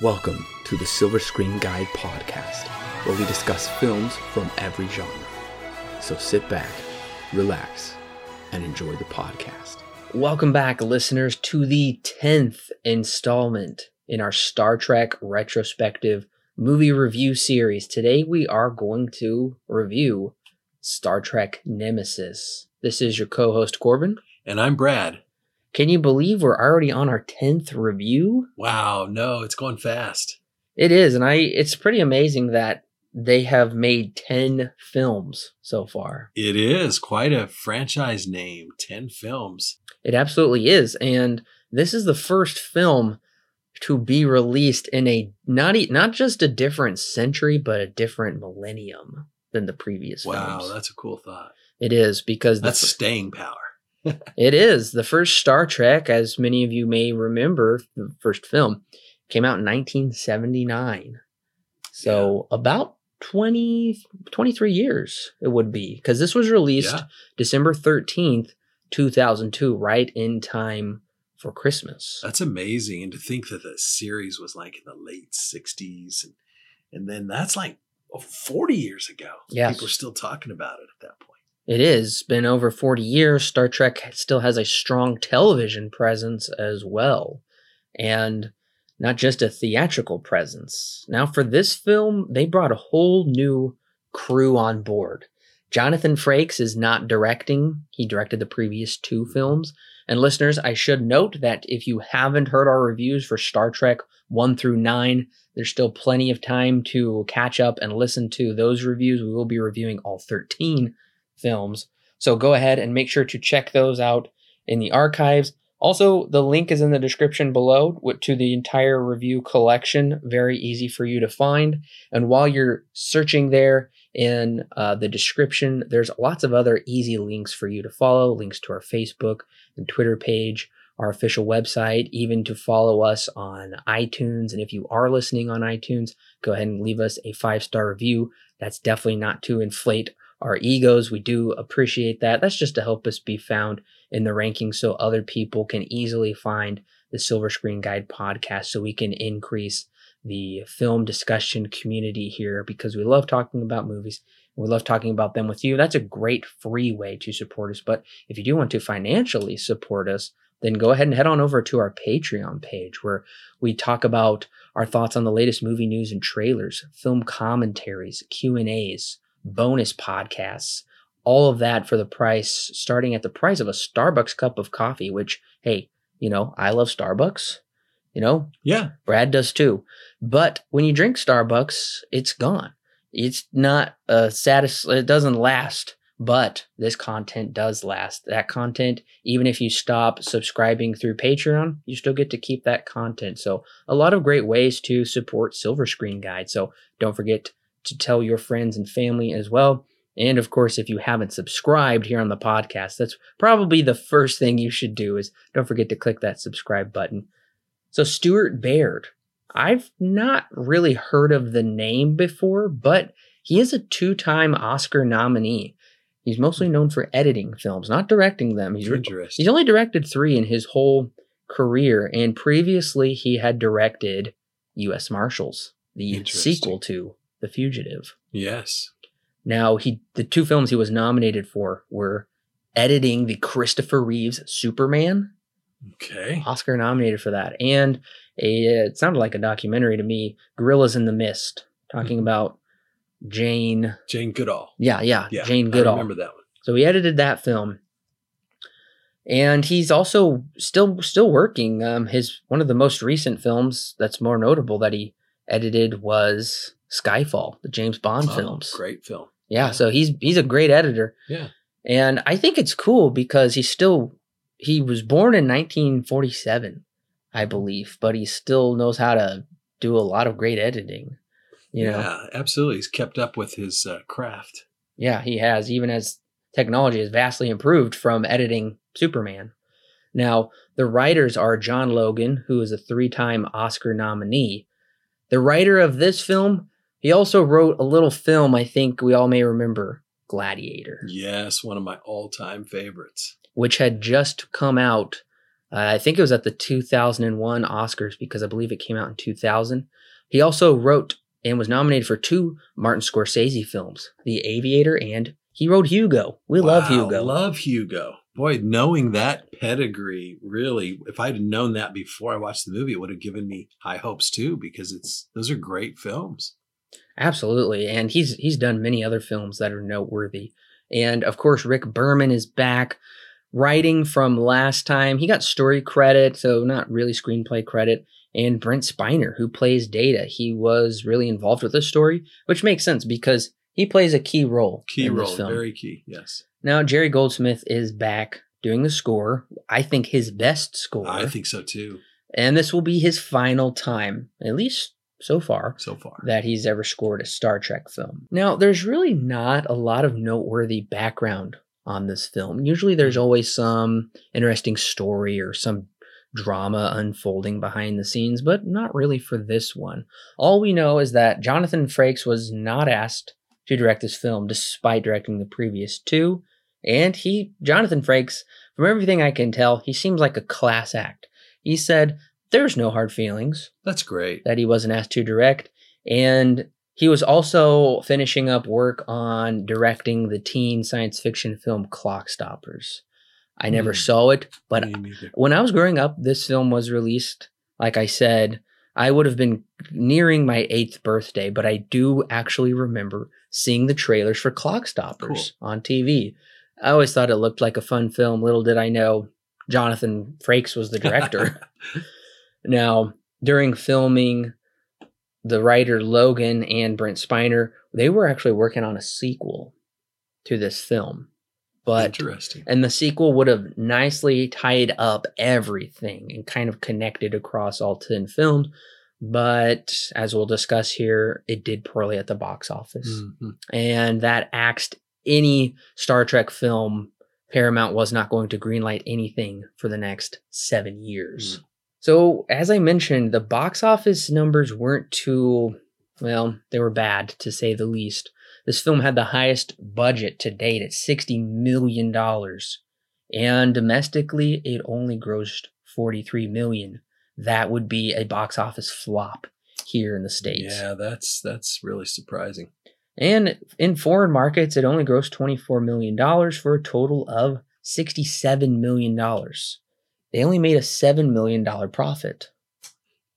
Welcome to the Silver Screen Guide podcast, where we discuss films from every genre. So sit back, relax, and enjoy the podcast. Welcome back, listeners, to the 10th installment in our Star Trek retrospective movie review series. Today, we are going to review Star Trek Nemesis. This is your co host, Corbin. And I'm Brad. Can you believe we're already on our 10th review? Wow, no, it's going fast. It is, and I it's pretty amazing that they have made 10 films so far. It is quite a franchise name, 10 films. It absolutely is, and this is the first film to be released in a not e- not just a different century but a different millennium than the previous Wow, films. that's a cool thought. It is because the That's staying power. It is. The first Star Trek, as many of you may remember, the first film came out in 1979. So about 20, 23 years it would be because this was released Yeah. December 13th, 2002, right in time for Christmas. That's amazing. And to think that the series was like in the late 60s. And, and then that's like oh, 40 years ago. Yes. People are still talking about it at that point. It is been over 40 years. Star Trek still has a strong television presence as well. And not just a theatrical presence. Now, for this film, they brought a whole new crew on board. Jonathan Frakes is not directing, he directed the previous two films. And listeners, I should note that if you haven't heard our reviews for Star Trek 1 through 9, there's still plenty of time to catch up and listen to those reviews. We will be reviewing all 13 films. So go ahead and make sure to check those out in the archives. Also, the link is in the description below to the entire review collection. Very easy for you to find. And while you're searching there in uh, the description, there's lots of other easy links for you to follow links to our Facebook and Twitter page, our official website, even to follow us on iTunes. And if you are listening on iTunes, go ahead and leave us a five star review. That's definitely not to inflate our egos. We do appreciate that. That's just to help us be found in the rankings so other people can easily find the Silver Screen Guide podcast so we can increase the film discussion community here because we love talking about movies. We love talking about them with you. That's a great free way to support us. But if you do want to financially support us, then go ahead and head on over to our Patreon page where we talk about our thoughts on the latest movie news and trailers, film commentaries, Q&As, bonus podcasts, all of that for the price starting at the price of a Starbucks cup of coffee, which hey, you know, I love Starbucks. You know, Yeah. Brad does too. But when you drink Starbucks, it's gone. It's not a satis it doesn't last, but this content does last. That content, even if you stop subscribing through Patreon, you still get to keep that content. So a lot of great ways to support Silver Screen Guide. So don't forget to tell your friends and family as well. And of course, if you haven't subscribed here on the podcast, that's probably the first thing you should do is don't forget to click that subscribe button. So Stuart Baird, I've not really heard of the name before, but he is a two-time Oscar nominee. He's mostly known for editing films, not directing them. He's re- Interesting. He's only directed three in his whole career, and previously he had directed U.S. Marshals, the sequel to The Fugitive. Yes. Now, he the two films he was nominated for were editing the Christopher Reeves Superman, Okay. Oscar nominated for that, and a it sounded like a documentary to me, Gorillas in the Mist, talking Mhm. about Jane. Jane Goodall. Yeah, yeah, Yeah. Jane I Goodall. remember that one. So he edited that film, and he's also still still working. Um, his one of the most recent films that's more notable that he edited was Skyfall, the James Bond Oh, films. Great film. Yeah, Yeah. so he's he's a great editor. Yeah. And I think it's cool because he's still he was born in 1947, I believe, but he still knows how to do a lot of great editing. You know. Yeah, absolutely. He's kept up with his uh, craft. Yeah, he has, even as technology has vastly improved from editing Superman. Now, the writers are John Logan, who is a three time Oscar nominee. The writer of this film, he also wrote a little film I think we all may remember Gladiator, Yes, one of my all-time favorites. which had just come out Uh, I think it was at the 2001 Oscars because I believe it came out in 2000. He also wrote and was nominated for two Martin Scorsese films, The Aviator and he wrote Hugo. We love Wow, Hugo. Love Hugo. Boy, knowing that pedigree, really, if I'd known that before I watched the movie, it would have given me high hopes too, because it's those are great films. Absolutely, and he's he's done many other films that are noteworthy. And of course, Rick Berman is back writing from last time. He got story credit, so not really screenplay credit. And Brent Spiner, who plays Data, he was really involved with the story, which makes sense because he plays a key role. Key in role, this film. very key. Yes, Now Jerry Goldsmith is back doing the score. I think his best score. I think so too. and this will be his final time, at least so far So far, that he's ever scored a Star Trek film. Now, there's really not a lot of noteworthy background on this film. Usually there's mm-hmm. always some interesting story or some drama unfolding behind the scenes, but not really for this one. All we know is that Jonathan Frakes was not asked to direct this film despite directing the previous two, and he Jonathan Frakes, from everything I can tell, he seems like a class act. He said there's no hard feelings that's great. that he wasn't asked to direct. And he was also finishing up work on directing the teen science fiction film Clockstoppers. I never Hmm. saw it, but Me neither. when I was growing up, this film was released. Like I said, I would have been nearing my eighth birthday, but I do actually remember seeing the trailers for Clockstoppers on TV. I always thought it looked like a fun film. Little did I know Jonathan Frakes was the director. Now, during filming, the writer Logan and Brent Spiner, they were actually working on a sequel to this film. But Interesting. and the sequel would have nicely tied up everything and kind of connected across all 10 films. But as we'll discuss here, it did poorly at the box office. Mhm. And that axed any Star Trek film. Paramount was not going to greenlight anything for the next seven years. So, as I mentioned, the box office numbers weren't too, well, they were bad to say the least. This film had the highest budget to date at $60 million. And domestically, it only grossed 43 million. That would be a box office flop here in the States. Yeah, that's that's really surprising. And in foreign markets, it only grossed $24 million for a total of $67 million. They only made a $7 million profit.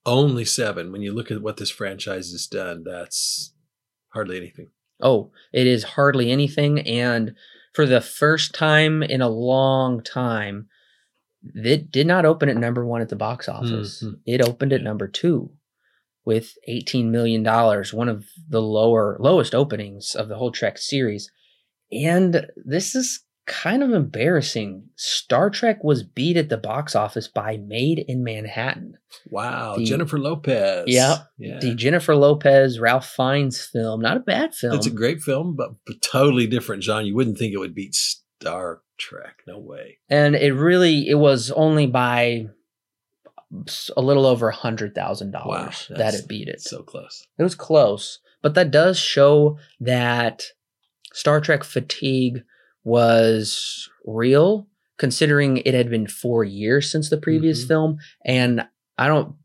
Only seven. When you look at what this franchise has done, that's hardly anything. Oh, it is hardly anything. And for the first time in a long time, it did not open at number one at the box office. Mhm. It opened at number two with $18 million, one of the lower lowest openings of the whole Trek series. And this is kind of embarrassing. Star Trek was beat at the box office by Maid in Manhattan. Wow, The- Jennifer Lopez. Yep, yeah. The Jennifer Lopez, Ralph Fiennes film. Not a bad film. It's a great film, but, totally different genre. You wouldn't think it would beat Star Trek. No way. and it really it was only by a little over a hundred thousand Wow, dollars that it beat it. So close. It was close, but that does show that Star Trek fatigue was real, considering it had been four years since the previous Mhm. film. And I don't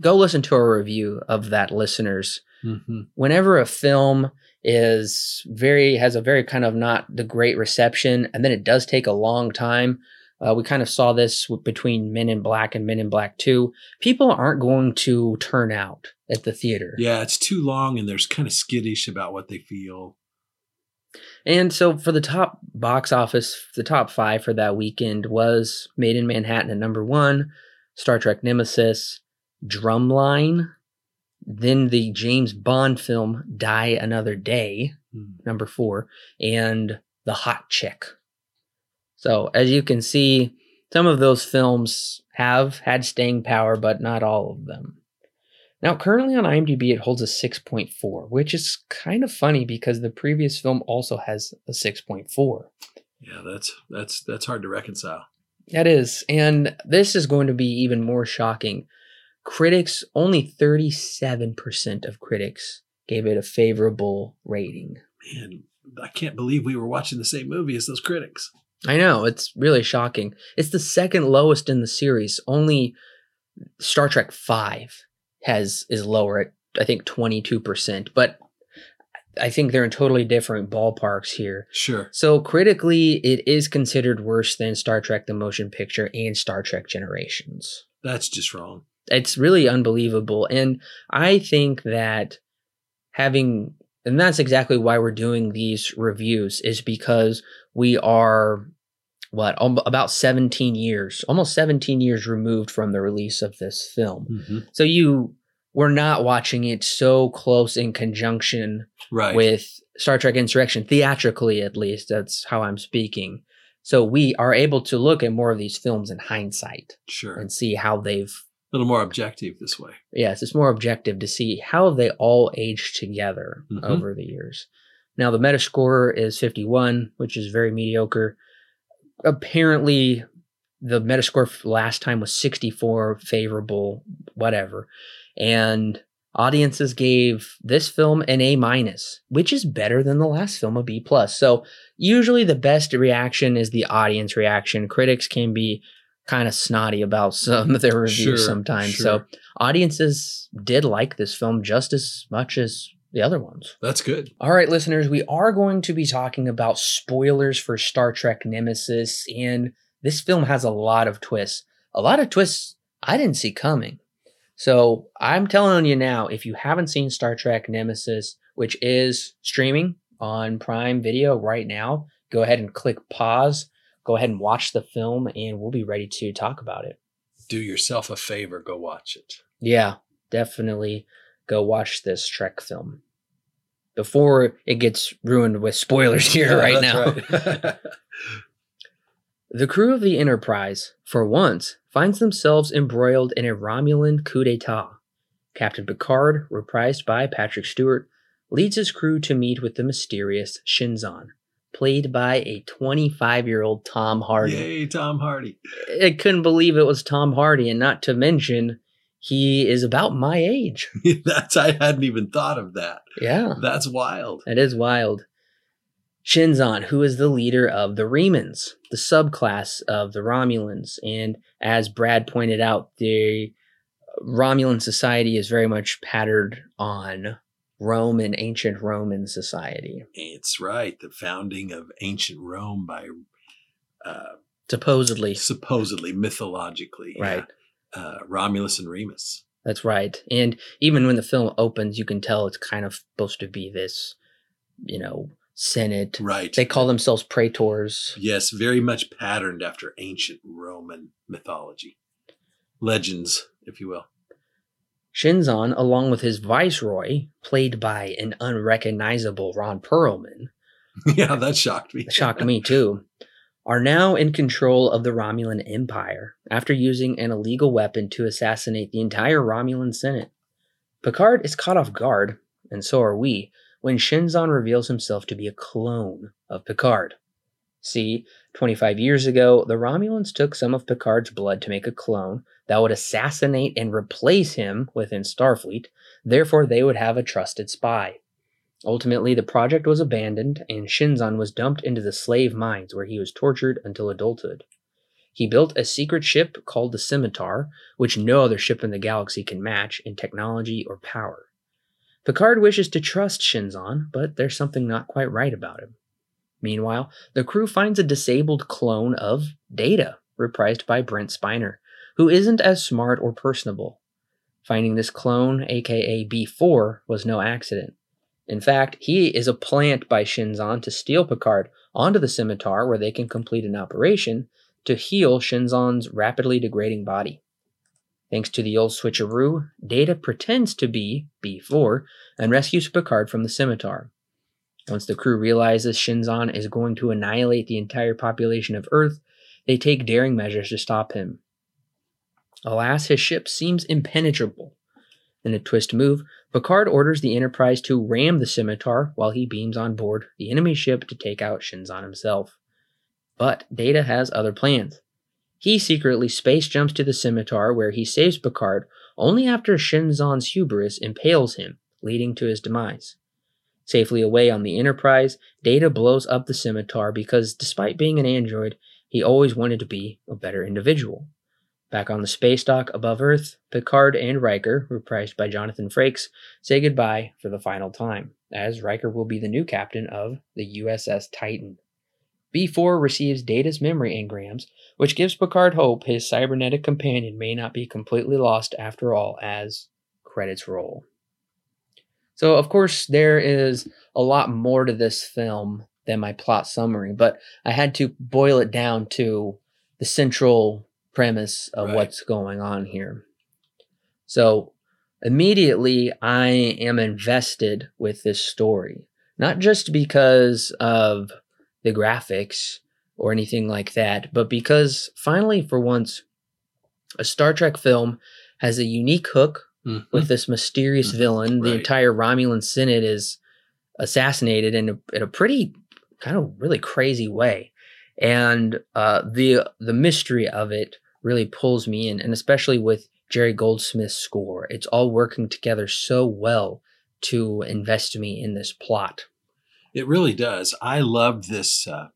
go listen to a review of that, listeners. Mm-hmm. Whenever a film is very has a very kind of not the great reception, and then it does take a long time. Uh, we kind of saw this w- between Men in Black and Men in Black Two. People aren't going to turn out at the theater. Yeah, it's too long, and there's kind of skittish about what they feel. And so for the top box office, the top five for that weekend was Maid in Manhattan at number one, Star Trek Nemesis, Drumline, then the James Bond film Die Another Day, Hmm. number four, and The Hot Chick. So as you can see, some of those films have had staying power, but not all of them. Now, currently on IMDb, it holds a 6.4, which is kind of funny because the previous film also has a 6.4. Yeah, that's that's that's hard to reconcile. That is. And this is going to be even more shocking. Critics, only 37% of critics gave it a favorable rating. Man, I can't believe we were watching the same movie as those critics. I know it's really shocking. It's the second lowest in the series. Only Star Trek Five has is lower at I think twenty two percent, but I think they're in totally different ballparks here. Sure. So critically, it is considered worse than Star Trek: The Motion Picture and Star Trek Generations. That's just wrong. It's really unbelievable, and I think that having and that's exactly why we're doing these reviews is because we are what al- about 17 years almost 17 years removed from the release of this film Mhm. so you we're not watching it so close in conjunction Right. with star trek insurrection theatrically at least that's how i'm speaking so we are able to look at more of these films in hindsight sure. and see how they've a little more objective this way. yes, it's more objective to see how they all aged together Mhm. over the years. Now the Metascore is 51, which is very mediocre. Apparently, the Metascore last time was 64, favorable, whatever, and audiences gave this film an A minus, which is better than the last film, a B plus. So usually the best reaction is the audience reaction. Critics can be kind of snotty about some of their reviews Sure, sometimes. sure. So audiences did like this film just as much as the other ones. That's good. All right, listeners, we are going to be talking about spoilers for Star Trek Nemesis, and this film has a lot of twists. A lot of twists I didn't see coming. So I'm telling you now, if you haven't seen Star Trek Nemesis, which is streaming on Prime Video right now, go ahead and click pause. Go ahead and watch the film, and we'll be ready to talk about it. Do yourself a favor. Go watch it. Yeah, definitely go watch this Trek film before it gets ruined with spoilers here right now. right. The crew of the Enterprise, for once, finds themselves embroiled in a Romulan coup d'etat. Captain Picard, reprised by Patrick Stewart, leads his crew to meet with the mysterious Shinzon, played by a 25 year old Tom Hardy. Yay, Tom Hardy. I couldn't believe it was Tom Hardy, and not to mention, he is about my age. That's I hadn't even thought of that. Yeah. That's wild. That is wild. Shinzon, who is the leader of the Remans, the subclass of the Romulans. And as Brad pointed out, the Romulan society is very much patterned on Rome and ancient Roman society. It's right. The founding of ancient Rome by uh, Supposedly. supposedly mythologically, yeah, Right. Uh, Romulus and Remus. That's right. And even when the film opens, you can tell it's kind of supposed to be this, you know, Senate. Right. They call themselves praetors. yes, very much patterned after ancient Roman mythology, legends, if you will. Shinzon, along with his viceroy, played by an unrecognizable Ron Perlman, yeah, that shocked me. shocked me too, are now in control of the Romulan Empire after using an illegal weapon to assassinate the entire Romulan Senate. Picard is caught off guard, and so are we, when Shinzon reveals himself to be a clone of Picard. See, 25 years ago, the Romulans took some of Picard's blood to make a clone that would assassinate and replace him within Starfleet, therefore, they would have a trusted spy. Ultimately, the project was abandoned, and Shinzon was dumped into the slave mines where he was tortured until adulthood. He built a secret ship called the Scimitar, which no other ship in the galaxy can match in technology or power. Picard wishes to trust Shinzon, but there's something not quite right about him. Meanwhile, the crew finds a disabled clone of Data, reprised by Brent Spiner, who isn't as smart or personable. Finding this clone, aka B4, was no accident. In fact, he is a plant by Shinzon to steal Picard onto the scimitar where they can complete an operation to heal Shinzon's rapidly degrading body. Thanks to the old switcheroo, Data pretends to be B4 and rescues Picard from the scimitar. Once the crew realizes Shinzon is going to annihilate the entire population of Earth, they take daring measures to stop him. Alas, his ship seems impenetrable. In a twist move, Picard orders the Enterprise to ram the scimitar while he beams on board the enemy ship to take out Shinzon himself. But Data has other plans. He secretly space jumps to the scimitar where he saves Picard only after Shinzon's hubris impales him, leading to his demise. Safely away on the Enterprise, Data blows up the scimitar because despite being an android, he always wanted to be a better individual. Back on the space dock above Earth, Picard and Riker, reprised by Jonathan Frakes, say goodbye for the final time, as Riker will be the new captain of the USS Titan. B4 receives Data's memory engrams, which gives Picard hope his cybernetic companion may not be completely lost after all, as credits roll. So, of course, there is a lot more to this film than my plot summary, but I had to boil it down to the central premise of Right. what's going on here. So, immediately, I am invested with this story, not just because of the graphics or anything like that, but because finally, for once, a Star Trek film has a unique hook Mhm. with this mysterious Mhm. villain. The entire Romulan Senate is assassinated in a, in a pretty kind of really crazy way, and uh, the the mystery of it really pulls me in, and especially with Jerry Goldsmith's score, it's all working together so well to invest me in this plot. It really does. I love this. Uh,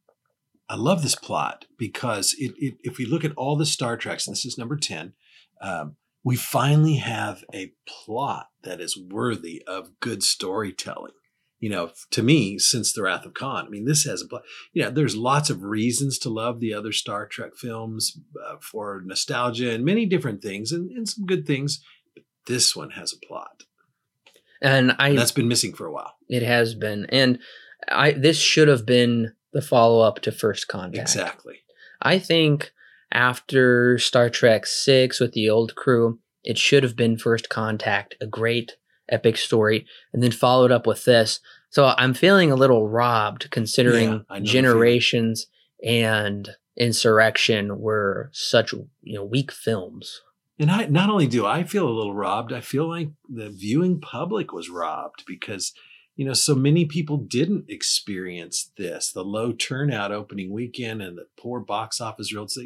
I love this plot because it, it, if we look at all the Star Treks, and this is number ten, um, we finally have a plot that is worthy of good storytelling. You know, to me, since the Wrath of Khan, I mean, this has a plot. You know, there's lots of reasons to love the other Star Trek films uh, for nostalgia and many different things, and, and some good things. But this one has a plot, And I and that's been missing for a while. It has been, and I this should have been the follow up to First Contact. Exactly. I think after Star Trek Six with the old crew, it should have been First Contact, a great epic story, and then followed up with this. So I'm feeling a little robbed considering I know the feeling. Generations and Insurrection were such you know weak films. And I not only do I feel a little robbed, I feel like the viewing public was robbed because you know so many people didn't experience this the low turnout opening weekend and the poor box office results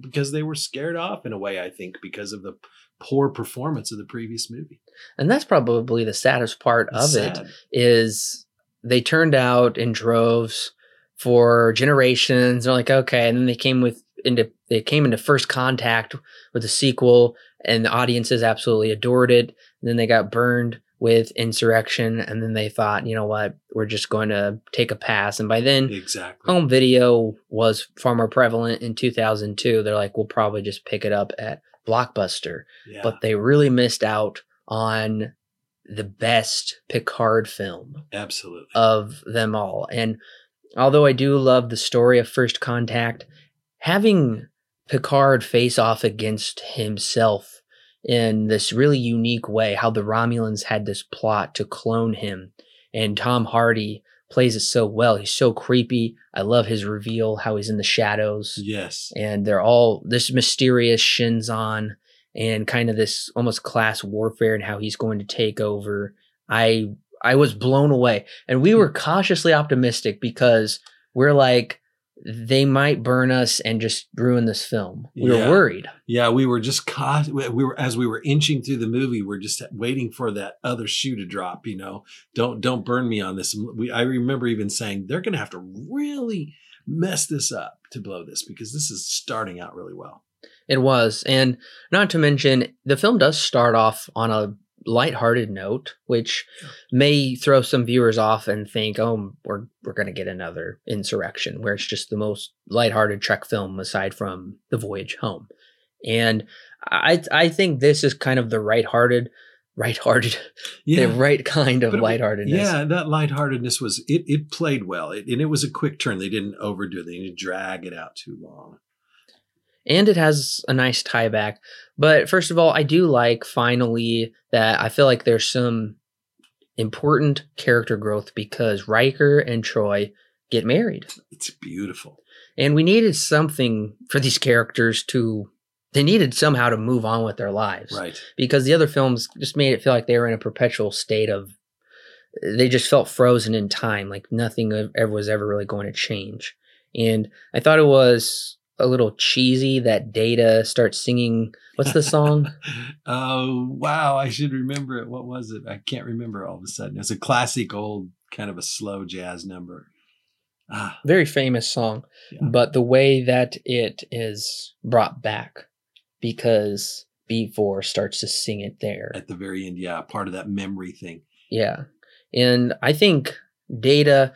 because they were scared off in a way I think because of the poor performance of the previous movie. And that's probably the saddest part of It's it sad. is they turned out in droves for generations. They're like, okay, and then they came with into they came into first contact with the sequel, and the audiences absolutely adored it. And then they got burned with Insurrection, and then they thought, you know what, we're just going to take a pass. And by then, exactly. home video was far more prevalent in 2002. They're like, we'll probably just pick it up at Blockbuster yeah. but they really missed out on the best Picard film absolutely. of them all. And although I do love the story of First Contact, having Picard face off against himself in this really unique way, how the Romulans had this plot to clone him, and Tom Hardy plays it so well. He's so creepy. I love his reveal, how he's in the shadows yes. and they're all this mysterious Shinzon and kind of this almost class warfare and how he's going to take over. I I was blown away, and we hmm. were cautiously optimistic because we're like they might burn us and just ruin this film. We Yeah. were worried. Yeah, we were just caught. We we were as we were inching through the movie. We're just waiting for that other shoe to drop. You know, don't don't burn me on this. We I remember even saying they're going to have to really mess this up to blow this because this is starting out really well. It was, and not to mention the film does start off on a lighthearted note, which may throw some viewers off and think, "Oh, we're we're going to get another insurrection," where it's just the most lighthearted Trek film aside from The Voyage Home. And I I think this is kind of the right-hearted, right-hearted, the right kind of But lightheartedness. Yeah, that lightheartedness was it. It played well, it, and it was a quick turn. They didn't overdo it. They didn't drag it out too long. And it has a nice tie back. But first of all, I do like finally that I feel like there's some important character growth because Riker and Troi get married. It's beautiful. And we needed something for these characters to they needed somehow to move on with their lives. Right. Because the other films just made it feel like they were in a perpetual state of they just felt frozen in time, like nothing ever was ever really going to change. And I thought it was a little cheesy that Data starts singing. What's the song? oh wow! I should remember it. What was it? I can't remember all of a sudden. It's a classic old kind of a slow jazz number. Ah, Very famous song, Yeah. but the way that it is brought back because B4 starts to sing it there. at the very end, yeah, part of that memory thing. Yeah. And I think Data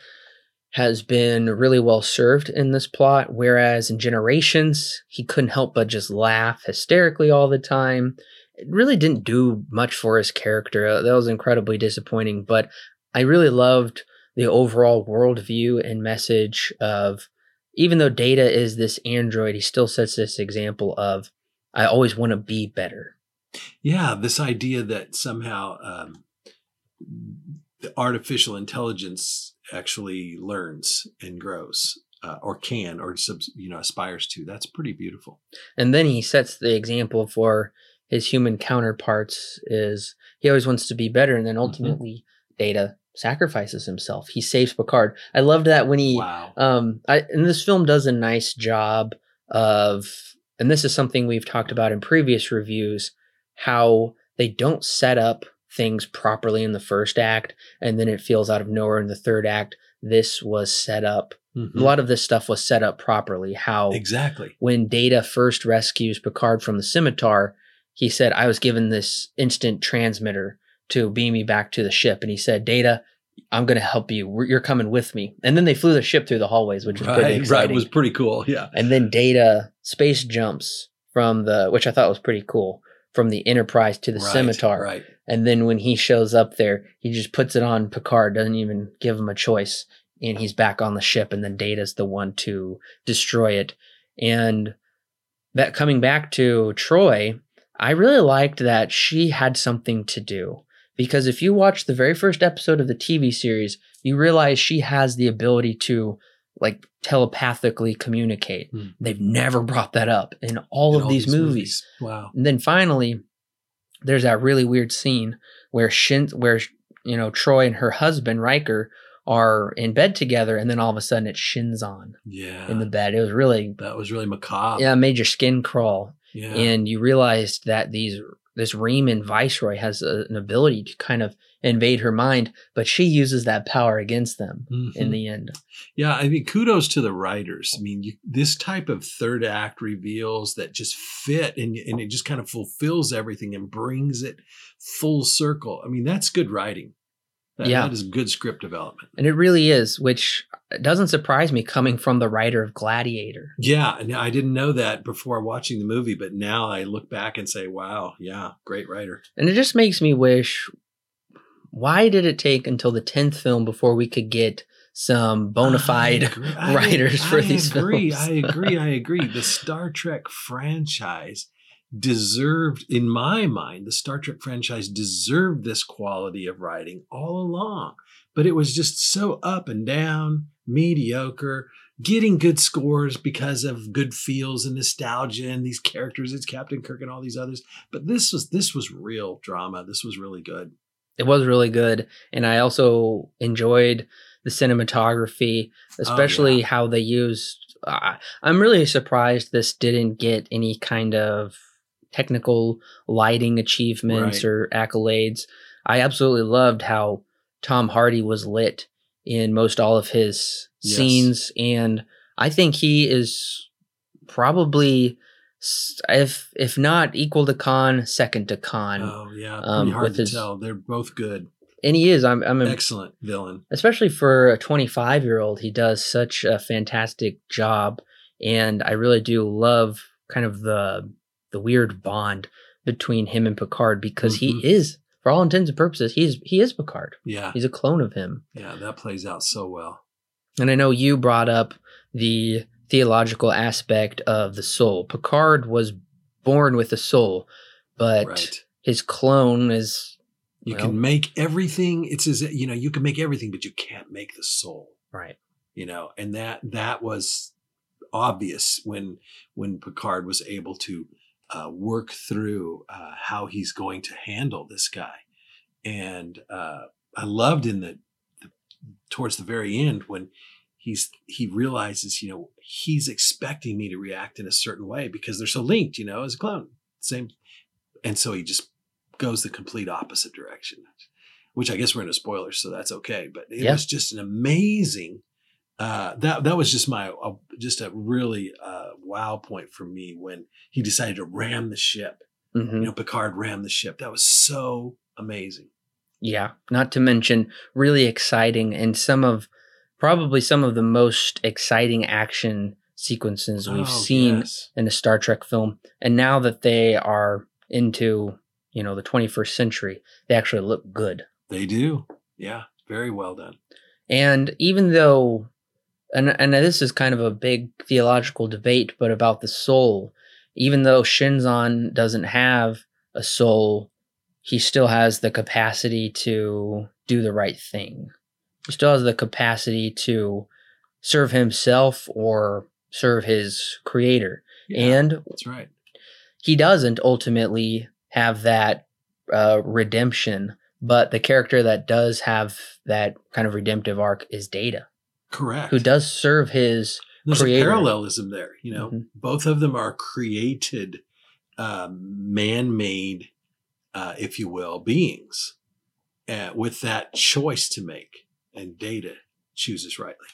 has been really well served in this plot, whereas in Generations, he couldn't help but just laugh hysterically all the time. It really didn't do much for his character. Uh, That was incredibly disappointing, but I really loved the overall worldview and message of even though Data is this android, he still sets this example of I always want to be better. Yeah, this idea that somehow um, the artificial intelligence actually learns and grows, uh, or can, or you know aspires to. That's pretty beautiful. And then he sets the example for his human counterparts is he always wants to be better and then ultimately Data sacrifices himself. He saves Picard. I loved that when he Wow. um I and this film does a nice job of and this is something we've talked about in previous reviews how they don't set up things properly in the first act and then it feels out of nowhere in the third act. This was set up. Mhm. A lot of this stuff was set up properly. How Exactly. when Data first rescues Picard from the scimitar, he said, I was given this instant transmitter to beam me back to the ship. And he said, Data, I'm going to help you. You're coming with me. And then they flew the ship through the hallways, which was pretty Right, right. It was pretty cool. Yeah. and then Data space jumps from the, which I thought was pretty cool, from the Enterprise to the Right, scimitar. Right. And then when he shows up there, he just puts it on Picard, doesn't even give him a choice. And he's back on the ship, and then Data's the one to destroy it. And that coming back to Troi, I really liked that she had something to do. Because if you watch the very first episode of the TV series, you realize she has the ability to like telepathically communicate. Hmm. They've never brought that up in all In of these, movies. Wow. And then finally, there's that really weird scene where Shin, where you know Troi and her husband Riker are in bed together, and then all of a sudden it Shinzon Yeah. in the bed. It was really that was really macabre. yeah, made your skin crawl, Yeah. and you realized that these this Reman Viceroy has a, an ability to kind of invade her mind, but she uses that power against them in Mhm. the end. Yeah, I mean, kudos to the writers. I mean, you, this type of third act reveals that just fit and, and it just kind of fulfills everything and brings it full circle. I mean, that's good writing. That, Yeah. that is good script development. And it really is, which doesn't surprise me coming from the writer of Gladiator. Yeah, I didn't know that before watching the movie, but now I look back and say, "Wow, yeah, great writer." And it just makes me wish why did it take until the 10th film before we could get some bona fide agree. I- writers for I these agree. films? I agree. I agree. The Star Trek franchise deserved, in my mind, the Star Trek franchise deserved this quality of writing all along. But it was just so up and down, mediocre, getting good scores because of good feels and nostalgia and these characters. It's Captain Kirk and all these others. But this was this was real drama. This was really good. It was really good. And I also enjoyed the cinematography, especially how they used. Uh, I'm really surprised this didn't get any kind of technical lighting achievements Right. or accolades. I absolutely loved how Tom Hardy was lit in most all of his Yes. scenes. And I think he is probably. If if not equal to Khan, second to Khan, Oh yeah, pretty um, hard with to his- tell. They're both good. and he is. I'm I'm an Excellent villain. especially for a 25 year old he does such a fantastic job and i really do love kind of the the weird bond between him and picard because Mhm. he is for all intents and purposes he's he is picard Yeah, he's a clone of him yeah, that plays out so well. and i know you brought up the theological aspect of the soul picard was born with a soul but right. his clone is You well- can make everything. It's as you know, you can make everything, but you can't make the soul. right You know, and that that was obvious when when Picard was able to uh, work through uh, how he's going to handle this guy, and uh, I loved in the, the towards the very end when he's he realizes you know he's expecting me to react in a certain way because they're so linked you know as a clone same and so he just goes the complete opposite direction which I guess we're in a spoiler so that's okay. But it Yeah. was just an amazing. Uh, that that was just my uh, just a really uh, wow point for me when he decided to ram the ship. Mhm. You know, Picard rammed the ship. That was so amazing. Yeah, not to mention really exciting and some of probably some of the most exciting action sequences we've Oh, seen yes. in a Star Trek film. And now that they are into, you know, the 21st century, they actually look good. They do. Yeah, very well done. And even though and and this is kind of a big theological debate but about the soul, even though Shinzon doesn't have a soul, he still has the capacity to do the right thing. He still has the capacity to serve himself or serve his creator. Yeah, And that's right. he doesn't ultimately have that uh, redemption, but the character that does have that kind of redemptive arc is Data, Correct. who does serve his. There's creator. a parallelism there. You know, Mhm. both of them are created, um, man-made, uh, if you will, beings, uh, with that choice to make. And Data chooses rightly.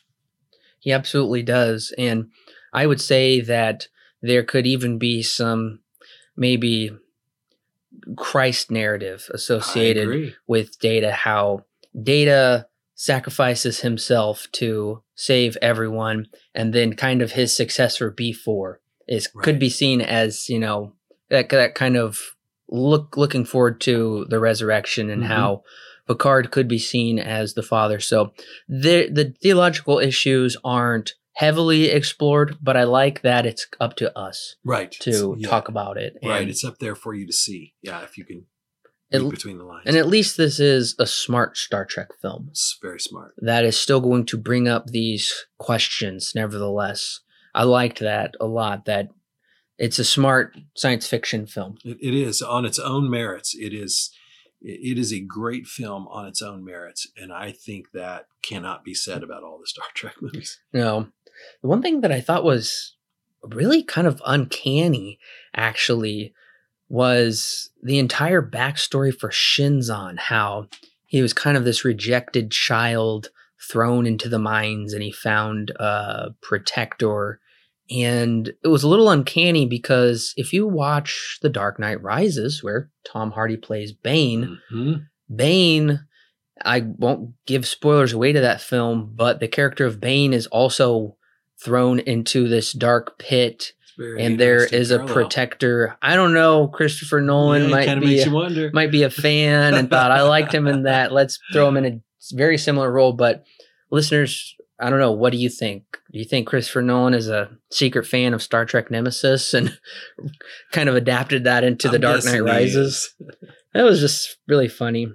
He absolutely does, and I would say that there could even be some maybe Christ narrative associated with Data, how Data sacrifices himself to save everyone, and then kind of his successor B4 is could be seen as you know that that kind of look looking forward to the resurrection and Mhm. how Picard could be seen as the father. So the the theological issues aren't heavily explored, but I like that it's up to us Right. to yeah, talk about it. Right. And- It's up there for you to see. Yeah. If you can It- between the lines. and at least this is a smart Star Trek film. it's very smart. that is still going to bring up these questions nevertheless i liked that a lot that it's a smart science fiction film It, it is on its own merits. It is. It is a great film on its own merits, and I think that cannot be said about all the Star Trek movies. know the one thing that i thought was really kind of uncanny actually was the entire backstory for shinzon how he was kind of this rejected child thrown into the mines and he found a protector and it was a little uncanny because if you watch the dark knight rises where tom hardy plays bane Mhm. Bane, I won't give spoilers away to that film, but the character of Bane is also thrown into this dark pit, very and there is interesting a parallel. protector. I don't know, Christopher Nolan Yeah, might be a, might be a fan and thought I liked him in that. Let's throw him in a very similar role. But listeners, I don't know. What do you think? Do you think Christopher Nolan is a secret fan of Star Trek Nemesis and kind of adapted that into The I'm Dark Knight Rises? That was just really funny.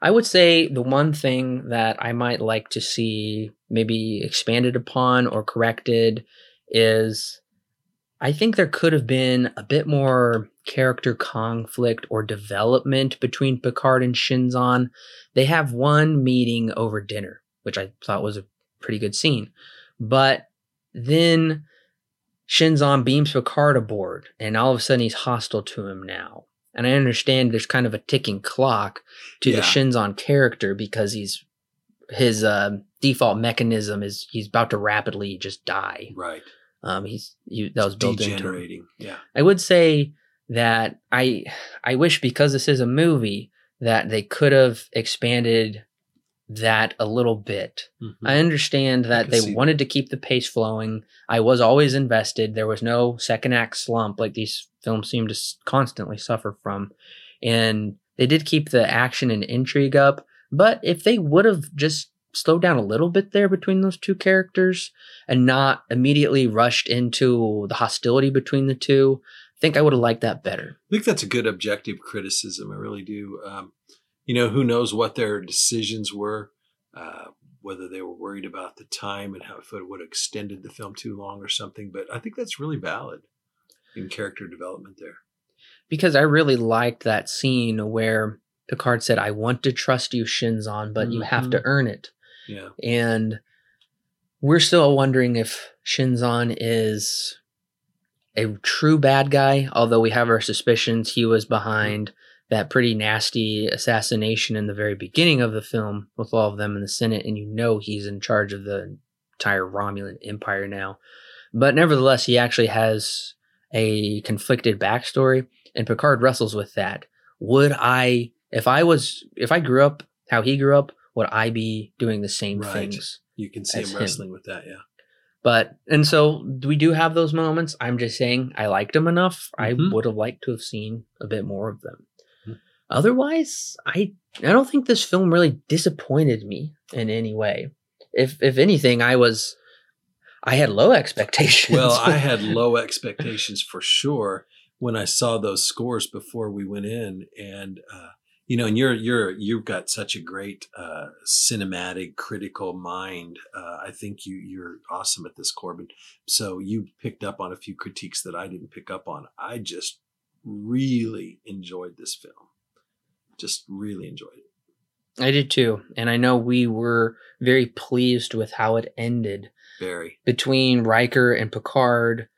I would say the one thing that I might like to see maybe expanded upon or corrected is I think there could have been a bit more character conflict or development between Picard and Shinzon. They have one meeting over dinner, which I thought was a pretty good scene. But then Shinzon beams Picard aboard, and all of a sudden he's hostile to him now. And I understand there's kind of a ticking clock to the Yeah. Shinzon character because he's his uh, default mechanism is he's about to rapidly just die. Right. Um, he's he, that was built into him. Degenerating. Yeah. I would say that I I wish because this is a movie that they could have expanded that a little bit. Mhm. I understand that can they wanted to keep the pace flowing. I was always invested. There was no second act slump like these films seem to constantly suffer from. And they did keep the action and intrigue up. But if they would have just slowed down a little bit there between those two characters and not immediately rushed into the hostility between the two, I think I would have liked that better. I think that's a good objective criticism. I really do. Um, you know, who knows what their decisions were, uh, whether they were worried about the time and how if it would have extended the film too long or something. But I think that's really valid in character development there. because I really liked that scene where Picard said, I want to trust you, Shinzon, but you have to Mhm. earn it. Yeah. And we're still wondering if Shinzon is a true bad guy, although we have our suspicions he was behind that pretty nasty assassination in the very beginning of the film with all of them in the Senate, and you know he's in charge of the entire Romulan Empire now. But nevertheless, he actually has a conflicted backstory, and Picard wrestles with that. Would I, if I was, if I grew up how he grew up, would I be doing the same Right. things? You can see him him. wrestling with that. Yeah. But and so we do have those moments. I'm just saying I liked them enough. I Mhm. would have liked to have seen a bit more of them. Mhm. Otherwise, I I don't think this film really disappointed me in any way. If if anything, I was I had low expectations. Well, I had low expectations for sure when I saw those scores before we went in, and uh, you know, and you're you're you've got such a great uh, cinematic critical mind. Uh, I think you you're awesome at this, Corbin. So you picked up on a few critiques that I didn't pick up on. I just really enjoyed this film. Just really enjoyed it. I did too, and I know we were very pleased with how it ended. Very. between Riker and Picard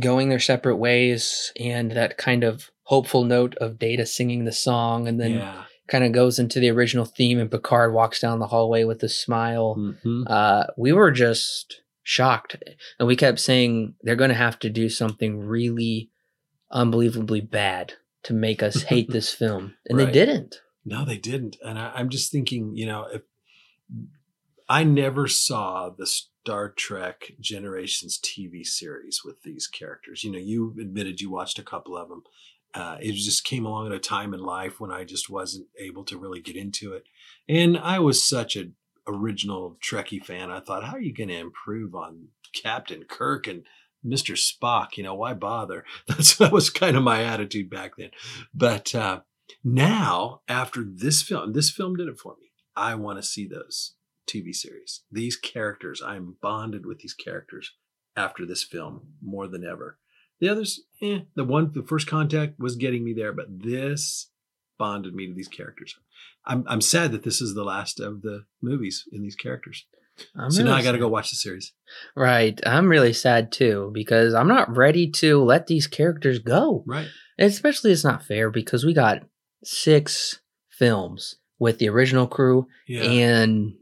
going their separate ways and that kind of hopeful note of Data singing the song and then yeah. kind of goes into the original theme and Picard walks down the hallway with a smile. Mhm. Uh, we were just shocked and we kept saying they're going to have to do something really unbelievably bad to make us hate this film and they didn't. No, they didn't. And I, I'm just thinking, you know, if I never saw the Star Trek Generations TV series with these characters. You know, you admitted you watched a couple of them. Uh, it just came along at a time in life when I just wasn't able to really get into it. And I was such an original Trekkie fan. I thought, how are you going to improve on Captain Kirk and Mr. Spock? You know, why bother? That's that was kind of my attitude back then. But uh, now, after this film, this film did it for me. I want to see those TV series. These characters, I'm bonded with these characters after this film more than ever. The others, eh, the one, the first contact was getting me there, but this bonded me to these characters. I'm, I'm sad that this is the last of the movies in these characters. I'm so now really I got to go watch the series. Right. I'm really sad too because I'm not ready to let these characters go. Right. especially it's not fair because we got six films with the original crew Yeah. and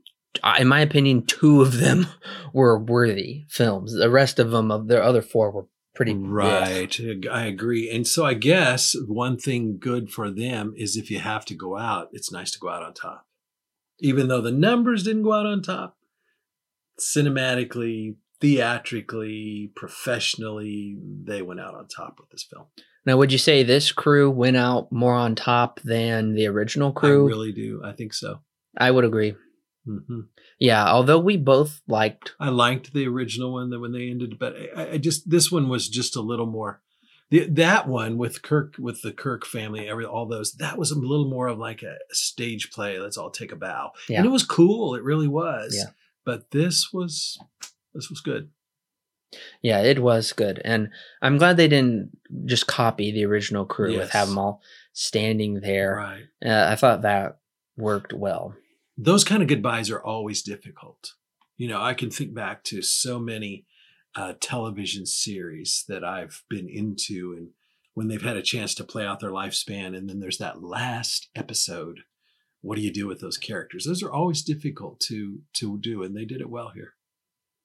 uh, in my opinion two of them were worthy films the rest of them of their other four were pretty. Right. I agree. And so I guess one thing good for them is if you have to go out, it's nice to go out on top. Even though the numbers didn't go out on top, cinematically, theatrically, professionally, they went out on top with this film. now would you say this crew went out more on top than the original crew I really do. I think so. I would agree hmm yeah although we both liked I liked the original one that when they ended, but I, I just this one was just a little more. The, that one with Kirk, with the Kirk family, every all those, that was a little more of like a stage play. Let's all take a bow, Yeah. and it was cool. It really was. Yeah. But this was, this was good. Yeah, it was good. And I'm glad they didn't just copy the original crew with have them all standing there. Right. Uh, I thought that worked well. Those kind of goodbyes are always difficult. You know, I can think back to so many uh, television series that I've been into, and when they've had a chance to play out their lifespan, and then there's that last episode. What do you do with those characters? Those are always difficult to to do, and they did it well here.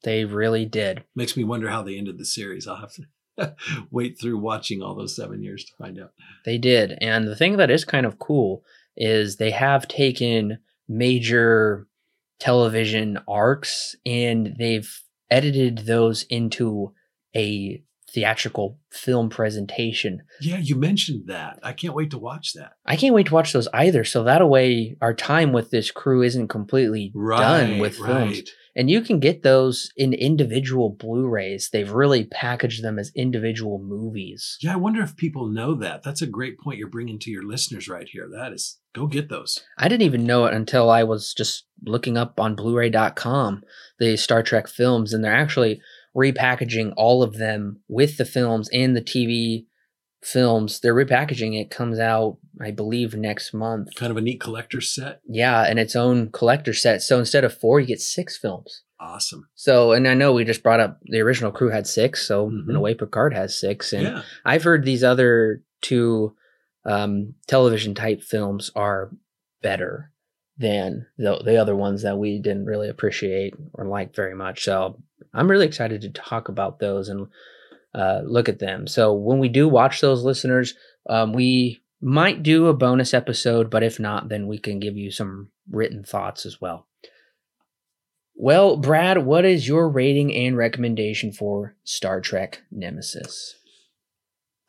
They really did. Makes me wonder how they ended the series. I'll have to wait through watching all those seven years to find out. They did. And the thing that is kind of cool is they have taken major television arcs and they've edited those into a theatrical film presentation. Yeah, you mentioned that. I can't wait to watch that. I can't wait to watch those either. So that way our time with this crew isn't completely done with films. And you can get those in individual Blu-rays. They've really packaged them as individual movies. Yeah, I wonder if people know that. That's a great point you're bringing to your listeners right here. That is, go get those. I didn't even know it until I was just looking up on Blu-ray.com the Star Trek films, and they're actually repackaging all of them with the films and the TV films. They're repackaging it. Comes out, I believe, next month. Kind of a neat collector set. Yeah, and its own collector set. So instead of four, you get six films. Awesome. So, and I know we just brought up the original crew had six, so in Mhm. a way, Picard has six, and Yeah. I've heard these other two um, television type films are better than the, the other ones that we didn't really appreciate or like very much. So I'm really excited to talk about those and uh, look at them. So when we do watch those listeners, um, we might do a bonus episode, but if not, then we can give you some written thoughts as well. Well, Brad, what is your rating and recommendation for Star Trek Nemesis?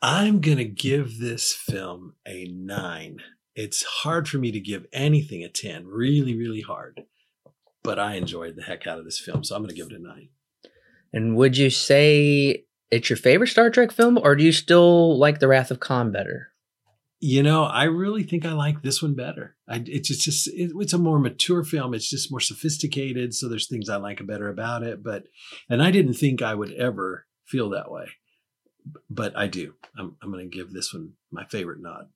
I'm going to give this film a nine. It's hard for me to give anything a 10, really, really hard. But I enjoyed the heck out of this film, so I'm going to give it a nine. And would you say it's your favorite Star Trek film, or do you still like The Wrath of Khan better? You know, I really think I like this one better. I, it's just, it, it's a more mature film. It's just more sophisticated, so there's things I like better about it. But, and I didn't think I would ever feel that way, but I do. I'm, I'm going to give this one my favorite nod.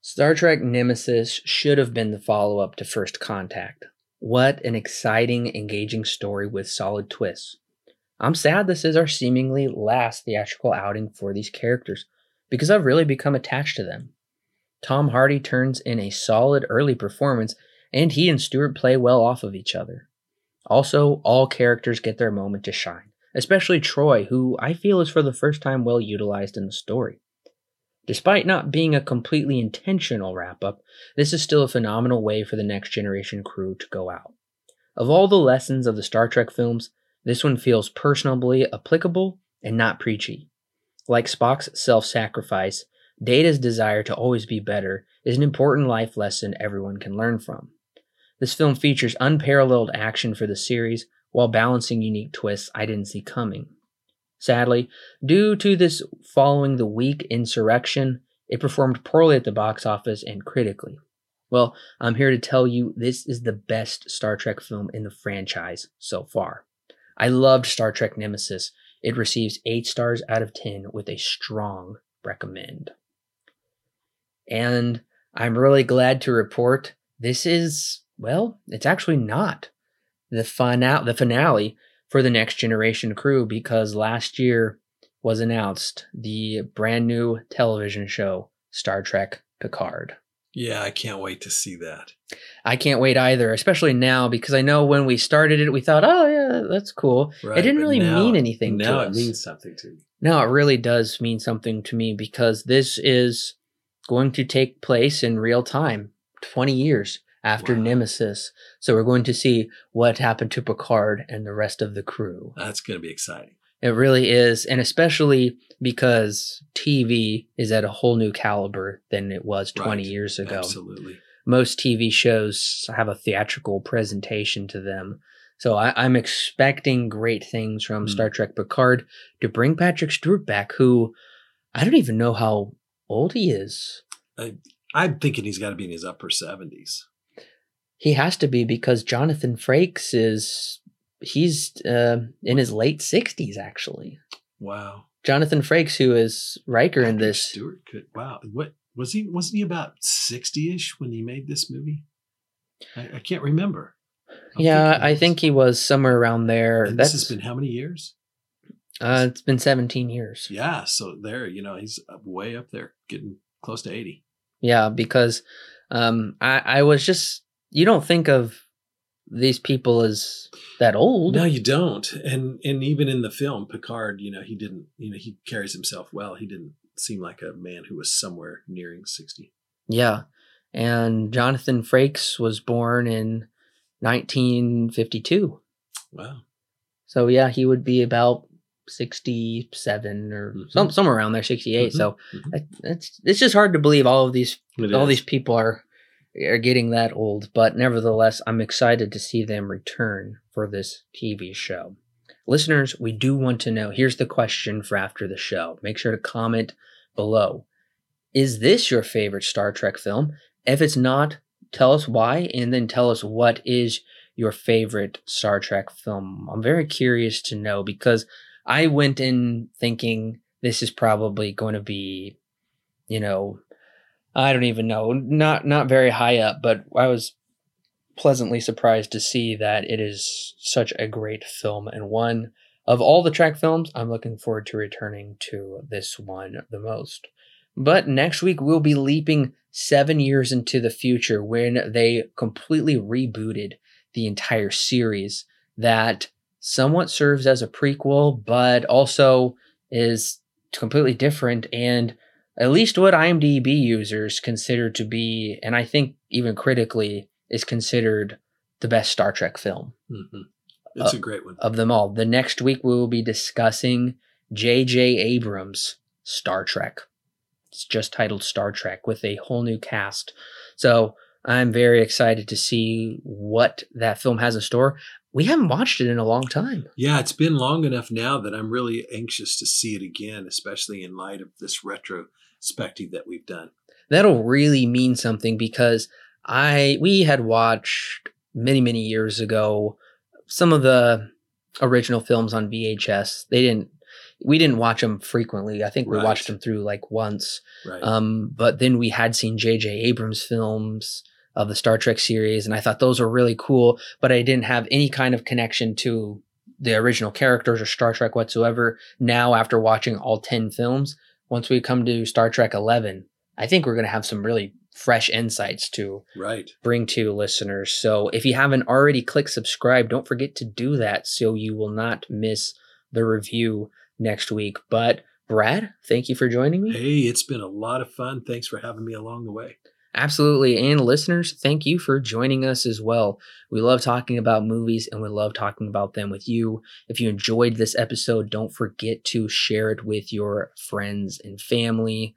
Star Trek Nemesis should have been the follow up to First Contact. What an exciting, engaging story with solid twists. I'm sad this is our seemingly last theatrical outing for these characters because I've really become attached to them. Tom Hardy turns in a solid early performance, and he and Stewart play well off of each other. Also, all characters get their moment to shine, especially Troi, who I feel is for the first time well utilized in the story. Despite not being a completely intentional wrap up, this is still a phenomenal way for the next generation crew to go out. Of all the lessons of the Star Trek films, this one feels personally applicable and not preachy. Like Spock's self sacrifice, Data's desire to always be better is an important life lesson everyone can learn from. This film features unparalleled action for the series while balancing unique twists I didn't see coming. Sadly, due to this following the weak insurrection, it performed poorly at the box office and critically. Well, I'm here to tell you this is the best Star Trek film in the franchise so far. I loved Star Trek Nemesis, it receives 8 stars out of 10 with a strong recommend. And I'm really glad to report this is, well, it's actually not the, fina- the finale for the next generation crew because last year was announced the brand new television show, Star Trek Picard. Yeah, I can't wait to see that. I can't wait either, especially now because I know when we started it, we thought, "Oh yeah, that's cool." Right, it didn't really now, mean anything. Now to it us. means something to me. Now it really does mean something to me because this is going to take place in real time, twenty years after Wow. Nemesis. So we're going to see what happened to Picard and the rest of the crew. That's going to be exciting. It really is, and especially because TV is at a whole new caliber than it was 20 Right. years ago. Absolutely. Most TV shows have a theatrical presentation to them. So I, I'm expecting great things from Hmm. Star Trek Picard to bring Patrick Stewart back, who I don't even know how old he is. I'm thinking he's got to be in his upper 70s. He has to be because Jonathan Frakes is he's uh, in his late 60s actually. Wow. Jonathan Frakes, who is Riker in this, Stewart could. Wow. What was he? Wasn't he about 60 ish when he made this movie? I, I can't remember. I'm yeah, I think he was somewhere around there. And this has been how many years? uh, it's been 17 years. Yeah. So there, you know, he's way up there, getting close to 80. Yeah, because um, I I was just you don't think of these people as that old. No, you don't. And and even in the film, Picard, you know, he didn't, you know, he carries himself well. He didn't seem like a man who was somewhere nearing 60. Yeah, and Jonathan Frakes was born in 1952. Wow. So yeah, he would be about 67 or Mhm. some somewhere around there, 68. Mhm, So mhm. that- it's it's just hard to believe all of these It all is. these people are are getting that old, but nevertheless, I'm excited to see them return for this TV show. Listeners, we do want to know. Here's the question for after the show. Make sure to comment below. Is this your favorite Star Trek film? If it's not, tell us why and then tell us what is your favorite Star Trek film. I'm very curious to know because I went in thinking this is probably going to be, you know, I don't even know, not not very high up, but I was pleasantly surprised to see that it is such a great film and one of all the Trek films, I'm looking forward to returning to this one the most. But next week, we'll be leaping seven years into the future when they completely rebooted the entire series that somewhat serves as a prequel, but also is completely different and at least what IMDb users consider to be, and I think even critically, is considered the best Star Trek film. Mm-hmm. It's uh, a great one. Of them all. The next week, we will be discussing J.J. Abrams' Star Trek. It's just titled Star Trek with a whole new cast. So I'm very excited to see what that film has in store. We haven't watched it in a long time. Yeah, it's been long enough now that I'm really anxious to see it again, especially in light of this retrospective that we've done. That'll really mean something because I we had watched many many years ago some of the original films on VHS. They didn't we didn't watch them frequently. I think we right. watched them through like once. Right. Um, but then we had seen J.J. Abrams films of the Star Trek series, and I thought those were really cool. But I didn't have any kind of connection to the original characters or Star Trek whatsoever. Now, after watching all ten films, once we come to Star Trek Eleven, I think we're going to have some really fresh insights to right bring to listeners. So if you haven't already clicked subscribe, don't forget to do that so you will not miss the review next week. But Brad, thank you for joining me. Hey, it's been a lot of fun. Thanks for having me along the way. Absolutely. And listeners, thank you for joining us as well. We love talking about movies and we love talking about them with you. If you enjoyed this episode, don't forget to share it with your friends and family.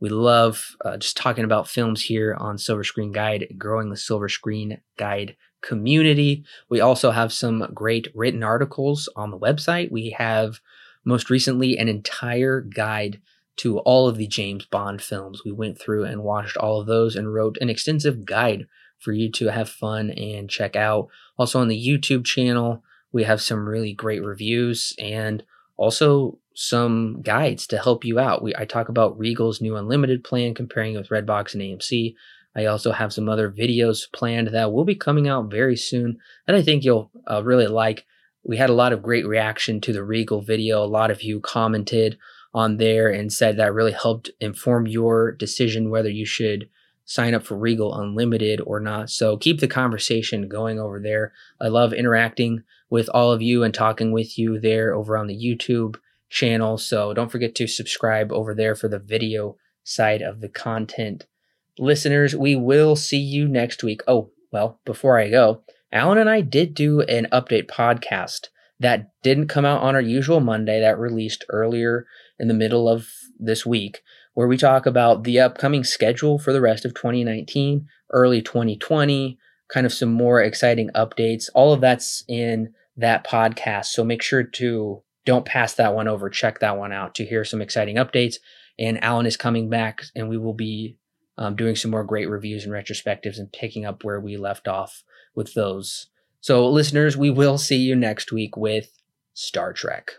We love uh, just talking about films here on Silver Screen Guide, growing the Silver Screen Guide community. We also have some great written articles on the website. We have most recently an entire guide to all of the James Bond films. We went through and watched all of those and wrote an extensive guide for you to have fun and check out. Also on the YouTube channel, we have some really great reviews and also some guides to help you out. We I talk about Regal's new unlimited plan comparing it with Redbox and AMC. I also have some other videos planned that will be coming out very soon that I think you'll uh, really like. We had a lot of great reaction to the Regal video. A lot of you commented on there and said that really helped inform your decision whether you should sign up for Regal Unlimited or not. So keep the conversation going over there. I love interacting with all of you and talking with you there over on the YouTube channel. So don't forget to subscribe over there for the video side of the content. Listeners, we will see you next week. Oh, well, before I go, Alan and I did do an update podcast that didn't come out on our usual Monday, that released earlier in the middle of this week, where we talk about the upcoming schedule for the rest of 2019, early 2020, kind of some more exciting updates. All of that's in that podcast. So make sure to don't pass that one over. Check that one out to hear some exciting updates. And Alan is coming back, and we will be um, doing some more great reviews and retrospectives and picking up where we left off with those. So, listeners, we will see you next week with Star Trek.